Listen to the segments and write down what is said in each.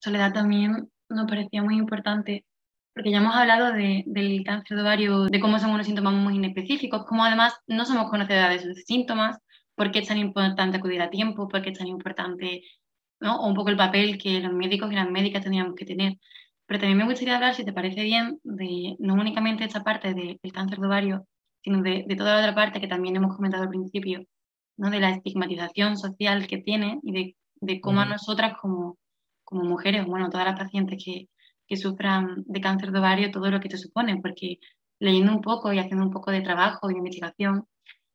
Soledad también nos parecía muy importante, porque ya hemos hablado del cáncer de ovario, de cómo son unos síntomas muy inespecíficos, como además no somos conocedoras de sus síntomas, por qué es tan importante acudir a tiempo, por qué es tan importante, ¿no? o un poco el papel que los médicos y las médicas teníamos que tener. Pero también me gustaría hablar, si te parece bien, de no únicamente esta parte del cáncer de ovario, sino de, toda la otra parte que también hemos comentado al principio, ¿no? de la estigmatización social que tiene y de, de cómo a nosotras como, como mujeres, bueno, todas las pacientes que, que sufran de cáncer de ovario, todo lo que te supone, porque leyendo un poco y haciendo un poco de trabajo y de investigación,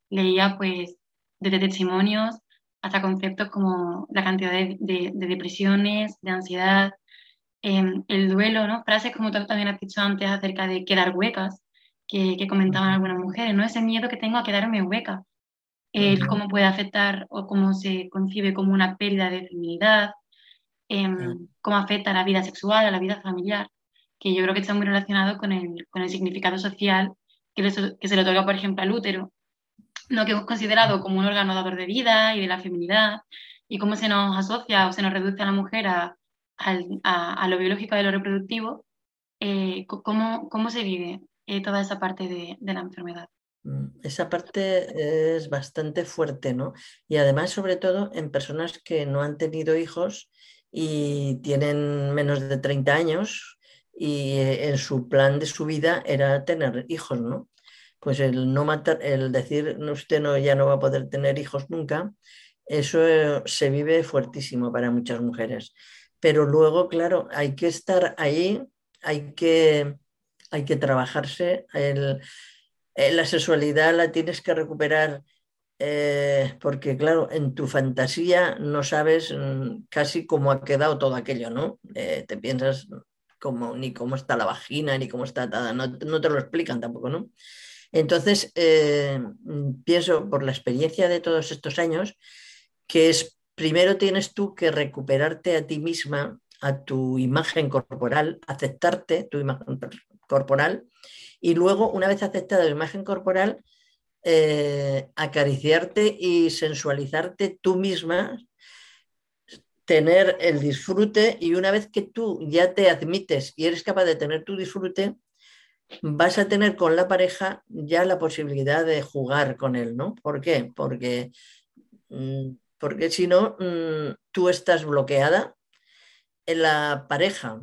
leía pues desde testimonios hasta conceptos como la cantidad de, de, depresiones, de ansiedad, em, el duelo, ¿no? Frases como tú también has dicho antes acerca de quedar huecas, que, que comentaban algunas mujeres, ¿no? Ese miedo que tengo a quedarme hueca, el cómo puede afectar o cómo se concibe como una pérdida de feminidad, em, cómo afecta a la vida sexual, a la vida familiar, que yo creo que está muy relacionado con el, con el significado social que, que se le otorga, por ejemplo, al útero, ¿no? que es considerado como un órgano dador de vida y de la feminidad, y cómo se nos asocia o se nos reduce a la mujer a, a, lo biológico y lo reproductivo, eh, ¿cómo, ¿cómo, se vive eh, toda esa parte de, de la enfermedad? Mm, esa parte es bastante fuerte, ¿no? Y además, sobre todo, en personas que no han tenido hijos y tienen menos de 30 años y eh, en su plan de su vida era tener hijos, ¿no? Pues el no matar, el decir usted no, ya no va a poder tener hijos nunca, eso eh, se vive fuertísimo para muchas mujeres. Pero luego, claro, hay que estar ahí, hay que, hay que trabajarse. El, eh, la sexualidad la tienes que recuperar eh, porque, claro, en tu fantasía no sabes mm, casi cómo ha quedado todo aquello, ¿no? Eh, te piensas como, ni cómo está la vagina, ni cómo está atada, no, no te lo explican tampoco, ¿no? Entonces, mm, pienso por la experiencia de todos estos años, que es, primero tienes tú que recuperarte a ti misma, a tu imagen corporal, aceptarte tu imagen corporal, y luego, una vez aceptada la imagen corporal, eh, acariciarte y sensualizarte tú misma, tener el disfrute y una vez que tú ya te admites y eres capaz de tener tu disfrute, vas a tener con la pareja ya la posibilidad de jugar con él, ¿no? ¿Por qué? Porque, mm, porque si no, mm, tú estás bloqueada en la pareja,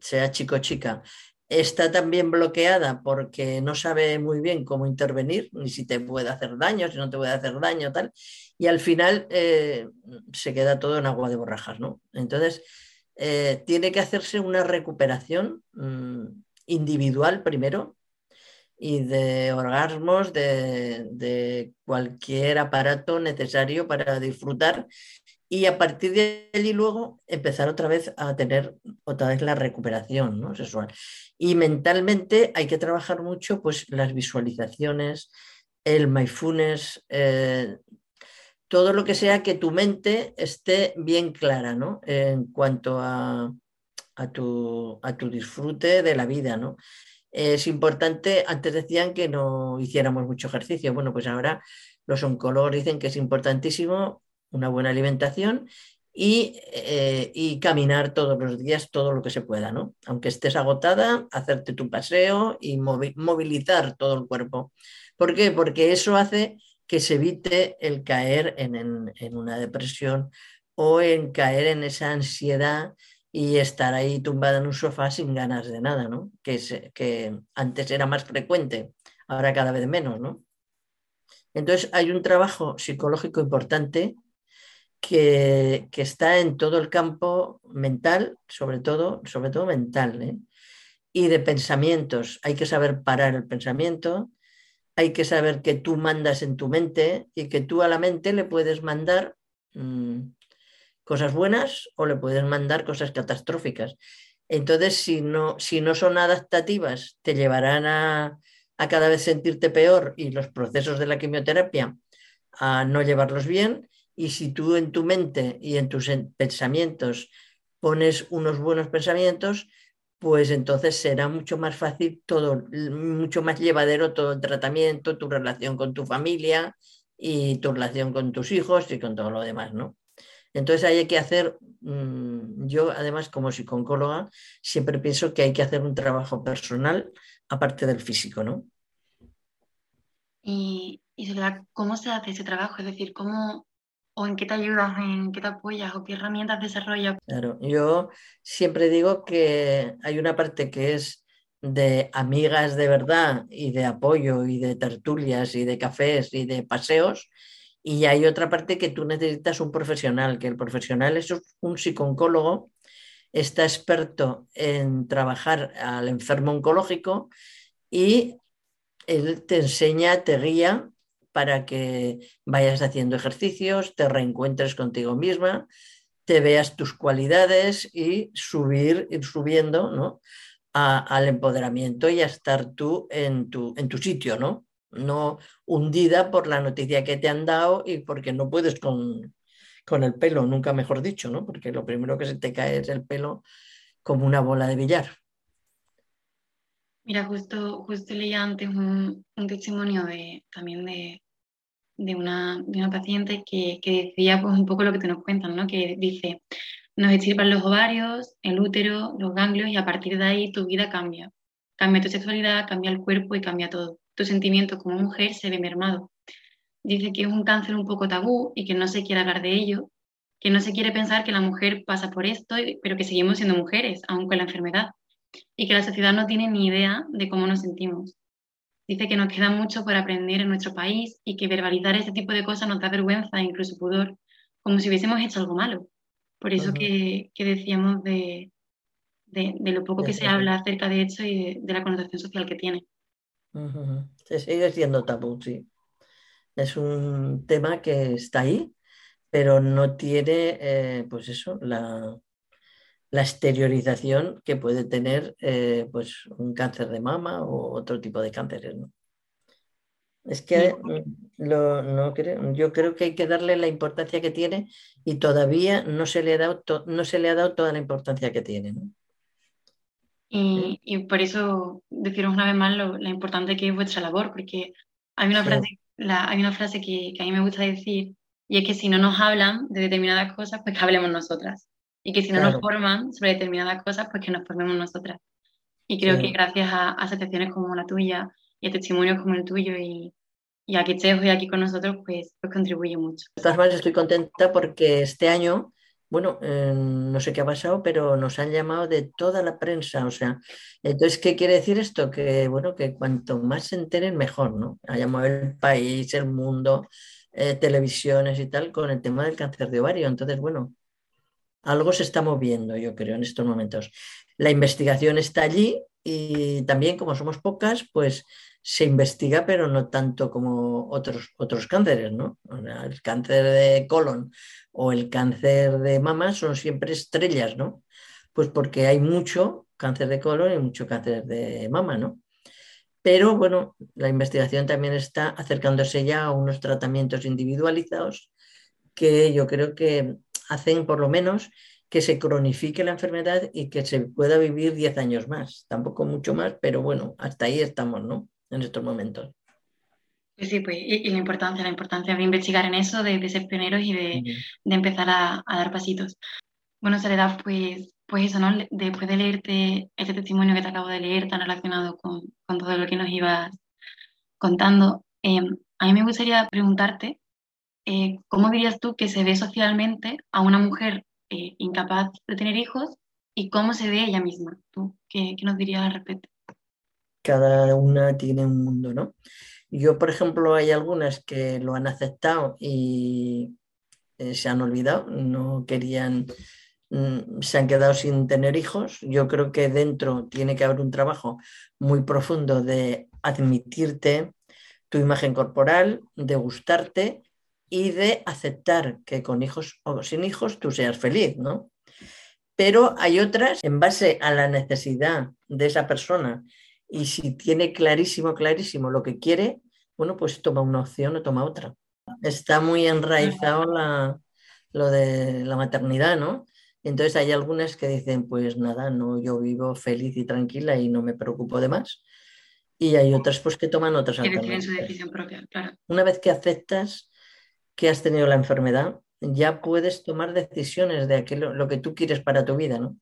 sea chico o chica, está también bloqueada porque no sabe muy bien cómo intervenir, ni si te puede hacer daño, si no te puede hacer daño, tal. Y al final eh, se queda todo en agua de borrajas, ¿no? Entonces, eh, tiene que hacerse una recuperación mm, individual primero y de orgasmos, de, de cualquier aparato necesario para disfrutar y a partir de allí luego empezar otra vez a tener otra vez la recuperación ¿no? sexual. Y mentalmente hay que trabajar mucho pues las visualizaciones, el mindfulness, eh, todo lo que sea que tu mente esté bien clara ¿no? en cuanto a, a, tu, a tu disfrute de la vida. ¿no? Es importante, antes decían que no hiciéramos mucho ejercicio, bueno, pues ahora los oncólogos dicen que es importantísimo una buena alimentación eh, y, caminar todos los días todo lo que se pueda, ¿no? Aunque estés agotada, hacerte tu paseo y movilizar todo el cuerpo. ¿Por qué? Porque eso hace que se evite el caer en, una depresión o en caer en esa ansiedad y estar ahí tumbada en un sofá sin ganas de nada, ¿no? Que, que antes era más frecuente, ahora cada vez menos, ¿no? Entonces hay un trabajo psicológico importante que, está en todo el campo mental, sobre todo, sobre todo mental, ¿eh? y de pensamientos. Hay que saber parar el pensamiento, hay que saber que tú mandas en tu mente y que tú a la mente le puedes mandar mm, cosas buenas o le puedes mandar cosas catastróficas. Entonces, si no, si no son adaptativas, te llevarán a, a cada vez sentirte peor y los procesos de la quimioterapia a no llevarlos bien y si tú en tu mente y en tus pensamientos pones unos buenos pensamientos, pues entonces será mucho más fácil todo, mucho más llevadero todo el tratamiento, tu relación con tu familia y tu relación con tus hijos y con todo lo demás, ¿no? Entonces hay que hacer, mm, yo además como psicóloga siempre pienso que hay que hacer un trabajo personal aparte del físico, ¿no? Y, y ¿cómo se hace ese trabajo? Es decir, ¿cómo o en qué te ayudas, en qué te apoyas o qué herramientas desarrollas? Claro, yo siempre digo que hay una parte que es de amigas de verdad y de apoyo y de tertulias y de cafés y de paseos. Y hay otra parte que tú necesitas un profesional, que el profesional es un psicólogo, está experto en trabajar al enfermo oncológico y él te enseña, te guía para que vayas haciendo ejercicios, te reencuentres contigo misma, te veas tus cualidades y subir, ir subiendo ¿no? al empoderamiento y a estar tú en tu, en tu sitio, ¿no? No hundida por la noticia que te han dado y porque no puedes con, con el pelo, nunca mejor dicho, ¿no? Porque lo primero que se te cae es el pelo como una bola de billar. Mira, justo, justo leía antes un, testimonio de, también de, de, una, de una paciente que, que, decía pues un poco lo que te nos cuentan, ¿no? Que dice, nos extirpan los ovarios, el útero, los ganglios y a partir de ahí tu vida cambia. Cambia tu sexualidad, cambia el cuerpo y cambia todo. Tu sentimiento como mujer se ve mermado. Dice que es un cáncer un poco tabú y que no se quiere hablar de ello, que no se quiere pensar que la mujer pasa por esto, pero que seguimos siendo mujeres, aun con la enfermedad y que la sociedad no tiene ni idea de cómo nos sentimos. Dice que nos queda mucho por aprender en nuestro país y que verbalizar ese tipo de cosas nos da vergüenza e incluso pudor, como si hubiésemos hecho algo malo. Por eso que, decíamos de, lo poco que se habla acerca de eso y de, la connotación social que tiene. Se sigue siendo tabú, sí. Es un tema que está ahí, pero no tiene, eh, pues eso, la, la exteriorización que puede tener eh, pues un cáncer de mama o otro tipo de cánceres. Es que mm, no creo, yo creo que hay que darle la importancia que tiene y todavía no se le ha dado, no se le ha dado toda la importancia que tiene. Y, por eso deciros una vez más lo, importante que es vuestra labor, porque hay una frase, hay una frase que, que, a mí me gusta decir y es que si no nos hablan de determinadas cosas, pues que hablemos nosotras y que si no nos forman sobre determinadas cosas, pues que nos formemos nosotras. Y creo que gracias a, asociaciones como la tuya y a testimonios como el tuyo y, y a que estés hoy aquí con nosotros, pues, pues contribuye mucho. De todas maneras, estoy contenta porque este año, bueno, eh, no sé qué ha pasado, pero nos han llamado de toda la prensa, o sea, entonces, ¿qué quiere decir esto? Que, bueno, que cuanto más se enteren, mejor, ¿no? Ha llamado el país, el mundo, eh, televisiones y tal, con el tema del cáncer de ovario. Entonces, bueno, algo se está moviendo, yo creo, en estos momentos. La investigación está allí y también, como somos pocas, pues se investiga, pero no tanto como otros, otros cánceres, ¿no? El cáncer de colon o el cáncer de mama son siempre estrellas, ¿no? Pues porque hay mucho cáncer de colon y mucho cáncer de mama, ¿no? Pero bueno, la investigación también está acercándose ya a unos tratamientos individualizados que yo creo que hacen por lo menos que se cronifique la enfermedad y que se pueda vivir 10 años más. Tampoco mucho más, pero bueno, hasta ahí estamos, ¿no? En estos momentos. Sí, pues, y, la importancia, la importancia de investigar en eso, de, ser pioneros y de, empezar a, dar pasitos. Bueno, Soledad, pues, pues eso, ¿no? Después de leerte este testimonio que te acabo de leer, tan relacionado con, todo lo que nos ibas contando, eh, a mí me gustaría preguntarte eh, ¿cómo dirías tú que se ve socialmente a una mujer eh, incapaz de tener hijos y cómo se ve ella misma? ¿Tú qué, nos dirías al respecto? Cada una tiene un mundo, ¿no? Yo, por ejemplo, hay algunas que lo han aceptado y eh, se han olvidado, no querían, mm, se han quedado sin tener hijos. Yo creo que dentro tiene que haber un trabajo muy profundo de admitirte tu imagen corporal, de gustarte y de aceptar que con hijos o sin hijos tú seas feliz, ¿no? Pero hay otras en base a la necesidad de esa persona y si tiene clarísimo, clarísimo lo que quiere, bueno, pues toma una opción o toma otra. Está muy enraizado lo de la maternidad, ¿no? Entonces hay algunas que dicen, pues nada, no, yo vivo feliz y tranquila y no me preocupo de más. Y hay otras pues que toman otras alternativas. Una vez que aceptas que has tenido la enfermedad ya puedes tomar decisiones de aquello, lo que tú quieres para tu vida, ¿no?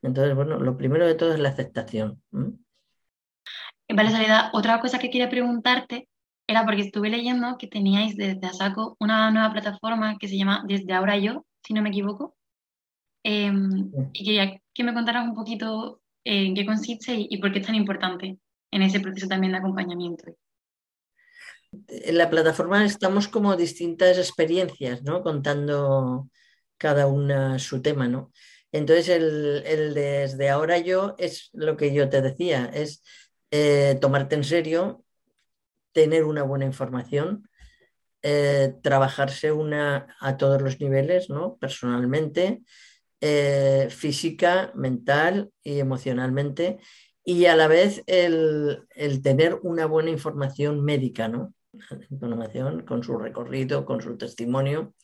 Entonces, bueno, lo primero de todo es la aceptación. Vale, Salida, otra cosa que quería preguntarte era porque estuve leyendo que teníais desde ASACO una nueva plataforma que se llama Desde Ahora Yo, si no me equivoco. Em, y quería que me contaras un poquito eh, en qué consiste y, por qué es tan importante en ese proceso también de acompañamiento. En la plataforma estamos como distintas experiencias, ¿no? Contando cada una su tema, ¿no? Entonces, el, desde ahora yo es lo que yo te decía, es eh, tomarte en serio, tener una buena información, eh, trabajarse una a todos los niveles, ¿no? Personalmente, eh, física, mental y emocionalmente, y a la vez el, el tener una buena información médica, ¿no? Información con su recorrido, con su testimonio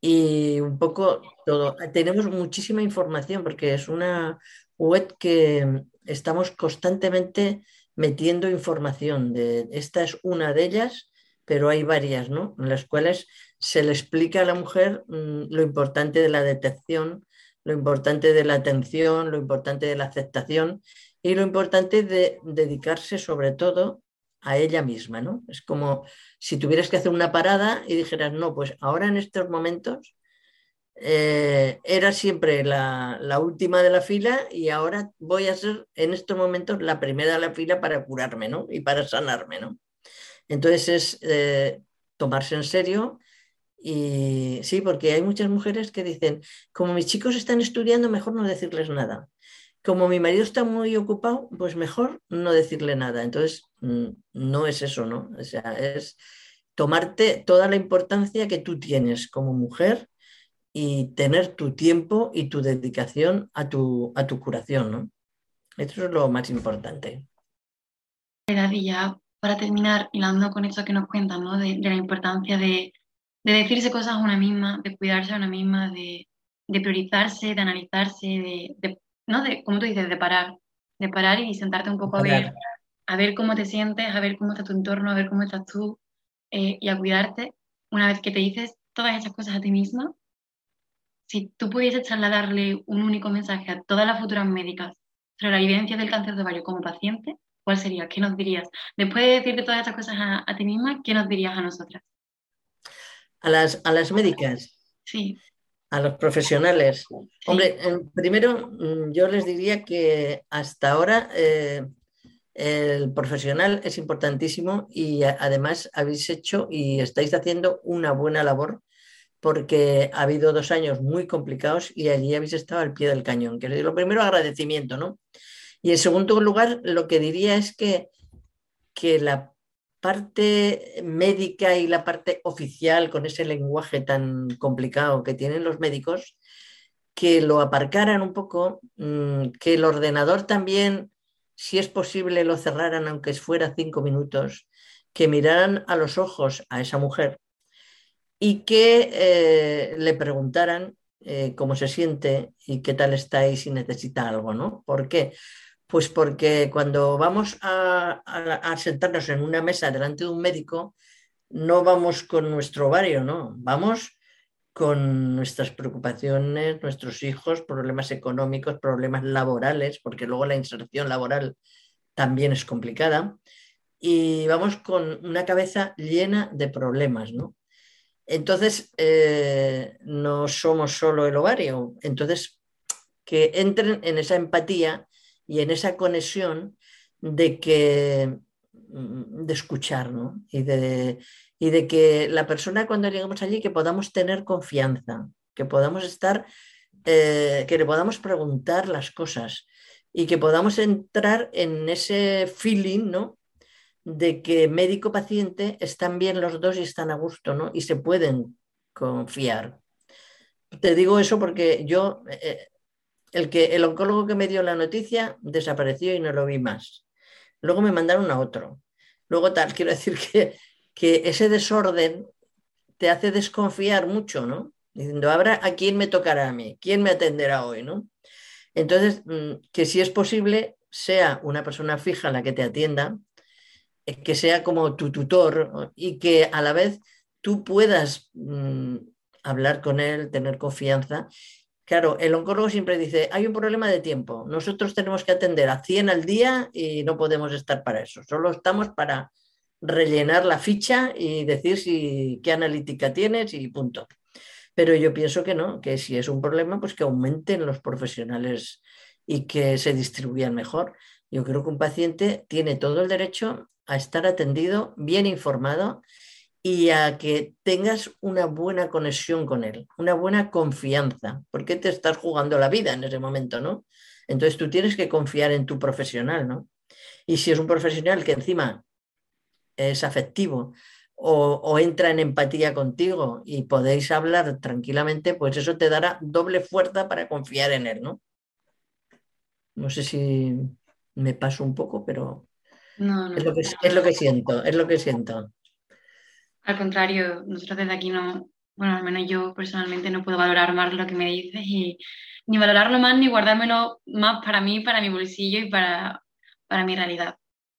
y un poco todo. Tenemos muchísima información porque es una web que estamos constantemente metiendo información. Esta es una de ellas, pero hay varias, ¿no? En las cuales se le explica a la mujer mm, lo importante de la detección, lo importante de la atención, lo importante de la aceptación y lo importante de dedicarse sobre todo a ella misma, ¿no? Es como si tuvieras que hacer una parada y dijeras, no, pues ahora en estos momentos eh, era siempre la, última de la fila y ahora voy a ser en estos momentos la primera de la fila para curarme, ¿no? Y para sanarme, ¿no? Entonces es eh, tomarse en serio y sí, porque hay muchas mujeres que dicen, como mis chicos están estudiando, mejor no decirles nada como mi marido está muy ocupado, pues mejor no decirle nada. Entonces, mm, no es eso, ¿no? O sea, es tomarte toda la importancia que tú tienes como mujer y tener tu tiempo y tu dedicación a tu, a tu curación, ¿no? Eso es lo más importante. Y ya para terminar, hilando con eso que nos cuentan, ¿no? De, la importancia de, decirse cosas a una misma, de cuidarse a una misma, de, priorizarse, de analizarse, de ¿no? De, como tú dices, de parar, de parar y sentarte un poco a ver, a ver cómo te sientes, a ver cómo está tu entorno, a ver cómo estás tú eh, y a cuidarte. Una vez que te dices todas esas cosas a ti misma, si tú pudieses trasladarle un único mensaje a todas las futuras médicas sobre la evidencia del cáncer de ovario como paciente, ¿cuál sería? ¿Qué nos dirías? Después de decirte todas estas cosas a, a ti misma, ¿qué nos dirías a nosotras? A las, a las médicas. Sí a los profesionales. Hombre, primero mm, yo les diría que hasta ahora eh, el profesional es importantísimo y además habéis hecho y estáis haciendo una buena labor porque ha habido dos años muy complicados y allí habéis estado al pie del cañón. Que lo primero, agradecimiento, ¿no? Y en segundo lugar, lo que diría es que, que la parte médica y la parte oficial con ese lenguaje tan complicado que tienen los médicos, que lo aparcaran un poco, mm, que el ordenador también, si es posible, lo cerraran aunque fuera cinco minutos, que miraran a los ojos a esa mujer y que eh, le preguntaran eh, cómo se siente y qué tal está y si necesita algo, ¿no? ¿Por qué? Pues porque cuando vamos a, sentarnos en una mesa delante de un médico, no vamos con nuestro ovario, no, vamos con nuestras preocupaciones, nuestros hijos, problemas económicos, problemas laborales, porque luego la inserción laboral también es complicada, y vamos con una cabeza llena de problemas, ¿no? Entonces, eh, no somos solo el ovario, entonces que entren en esa empatía y en esa conexión de que mm, de escuchar, Y de, y de que la persona cuando llegamos allí que podamos tener confianza, que podamos estar, eh, que le podamos preguntar las cosas y que podamos entrar en ese feeling, ¿no? De que médico-paciente están bien los dos y están a gusto, ¿no? Y se pueden confiar. Te digo eso porque yo eh, el, que, el oncólogo que me dio la noticia desapareció y no lo vi más. Luego me mandaron a otro. Luego tal, quiero decir que, que ese desorden te hace desconfiar mucho, ¿no? Diciendo, ahora a quién me tocará a mí, quién me atenderá hoy, ¿no? Entonces, mm, que si es posible, sea una persona fija la que te atienda, eh, que sea como tu tutor y que a la vez tú puedas mm, hablar con él, tener confianza. Claro, el oncólogo siempre dice, hay un problema de tiempo, nosotros tenemos que atender a 100 al día y no podemos estar para eso, solo estamos para rellenar la ficha y decir si, qué analítica tienes y punto. Pero yo pienso que no, que si es un problema, pues que aumenten los profesionales y que se distribuyan mejor. Yo creo que un paciente tiene todo el derecho a estar atendido, bien informado y a que tengas una buena conexión con él, una buena confianza, porque te estás jugando la vida en ese momento, ¿no? Entonces tú tienes que confiar en tu profesional, ¿no? Y si es un profesional que encima es afectivo o, o, entra en empatía contigo y podéis hablar tranquilamente, pues eso te dará doble fuerza para confiar en él, ¿no? No sé si me paso un poco, pero es, lo que, es lo que siento, es lo que siento. Al contrario, nosotros desde aquí no, bueno, al menos yo personalmente no puedo valorar más lo que me dices y ni valorarlo más ni guardármelo más para mí, para mi bolsillo y para, para mi realidad.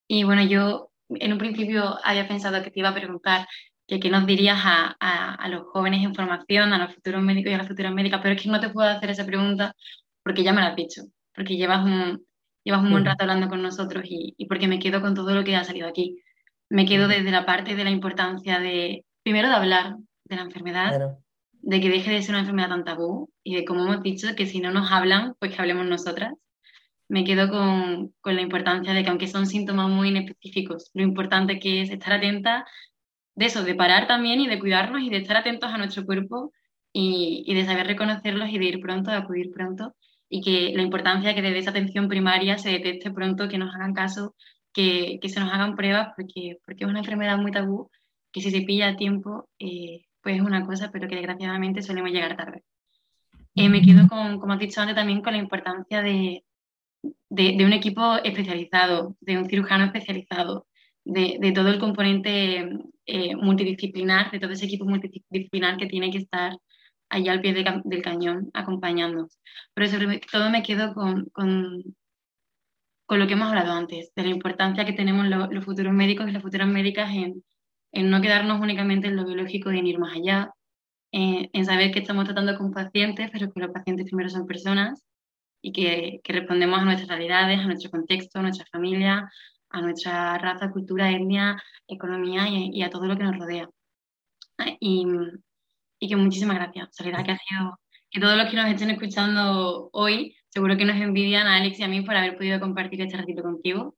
Y bueno, yo en un principio había pensado que te iba a preguntar que qué nos dirías a, a, a, los jóvenes en formación, a los futuros médicos y a las futuras médicas, pero es que no te puedo hacer esa pregunta porque ya me la has dicho, porque llevas un, llevas un buen rato hablando con nosotros y, y, porque me quedo con todo lo que ha salido aquí. Me quedo desde la parte de la importancia de, primero, de hablar de la enfermedad, de que deje de ser una enfermedad tan tabú y de, como hemos dicho, que si no nos hablan, pues que hablemos nosotras. Me quedo con, con la importancia de que aunque son síntomas muy inespecíficos, lo importante que es estar atenta de eso, de parar también y de cuidarnos y de estar atentos a nuestro cuerpo y, y de saber reconocerlos y de ir pronto, de acudir pronto y que la importancia que desde esa atención primaria se detecte pronto, que nos hagan caso, que, que se nos hagan pruebas, porque, porque es una enfermedad muy tabú, que si se pilla a tiempo, eh, pues es una cosa, pero que desgraciadamente solemos llegar tarde. Eh, me quedo con, como has dicho antes, también con la importancia de, de, de un equipo especializado, de un cirujano especializado, de, de todo el componente eh, multidisciplinar, de todo ese equipo multidisciplinar que tiene que estar allá al pie de, del cañón acompañándonos. Pero sobre todo me quedo con, con, con, lo que hemos hablado antes, de la importancia que tenemos lo, los futuros médicos y las futuras médicas en, en, no quedarnos únicamente en lo biológico y en ir más allá, en, en saber que estamos tratando con pacientes, pero que los pacientes primero son personas y que, que respondemos a nuestras realidades, a nuestro contexto, a nuestra familia, a nuestra raza, cultura, etnia, economía y, y a todo lo que nos rodea. Y, y que muchísimas gracias. Soledad, que ha sido, que todos los que nos estén escuchando hoy, seguro que nos envidian a Alex y a mí por haber podido compartir este ratito contigo,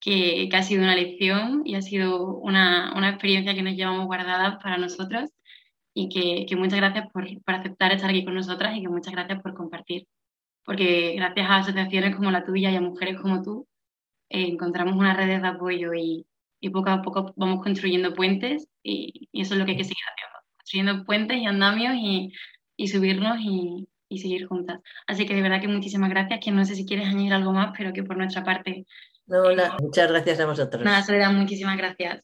que, que ha sido una lección y ha sido una, una, experiencia que nos llevamos guardada para nosotros y que, que muchas gracias por, por, aceptar estar aquí con nosotras y que muchas gracias por compartir. Porque gracias a asociaciones como la tuya y a mujeres como tú, eh, encontramos unas redes de apoyo y, y poco a poco vamos construyendo puentes y, y eso es lo que hay que seguir haciendo construyendo puentes y andamios y, y subirnos y, y, seguir juntas. Así que de verdad que muchísimas gracias, que no sé si quieres añadir algo más, pero que por nuestra parte... No, la, muchas gracias a vosotros. Nada, Soledad, muchísimas gracias.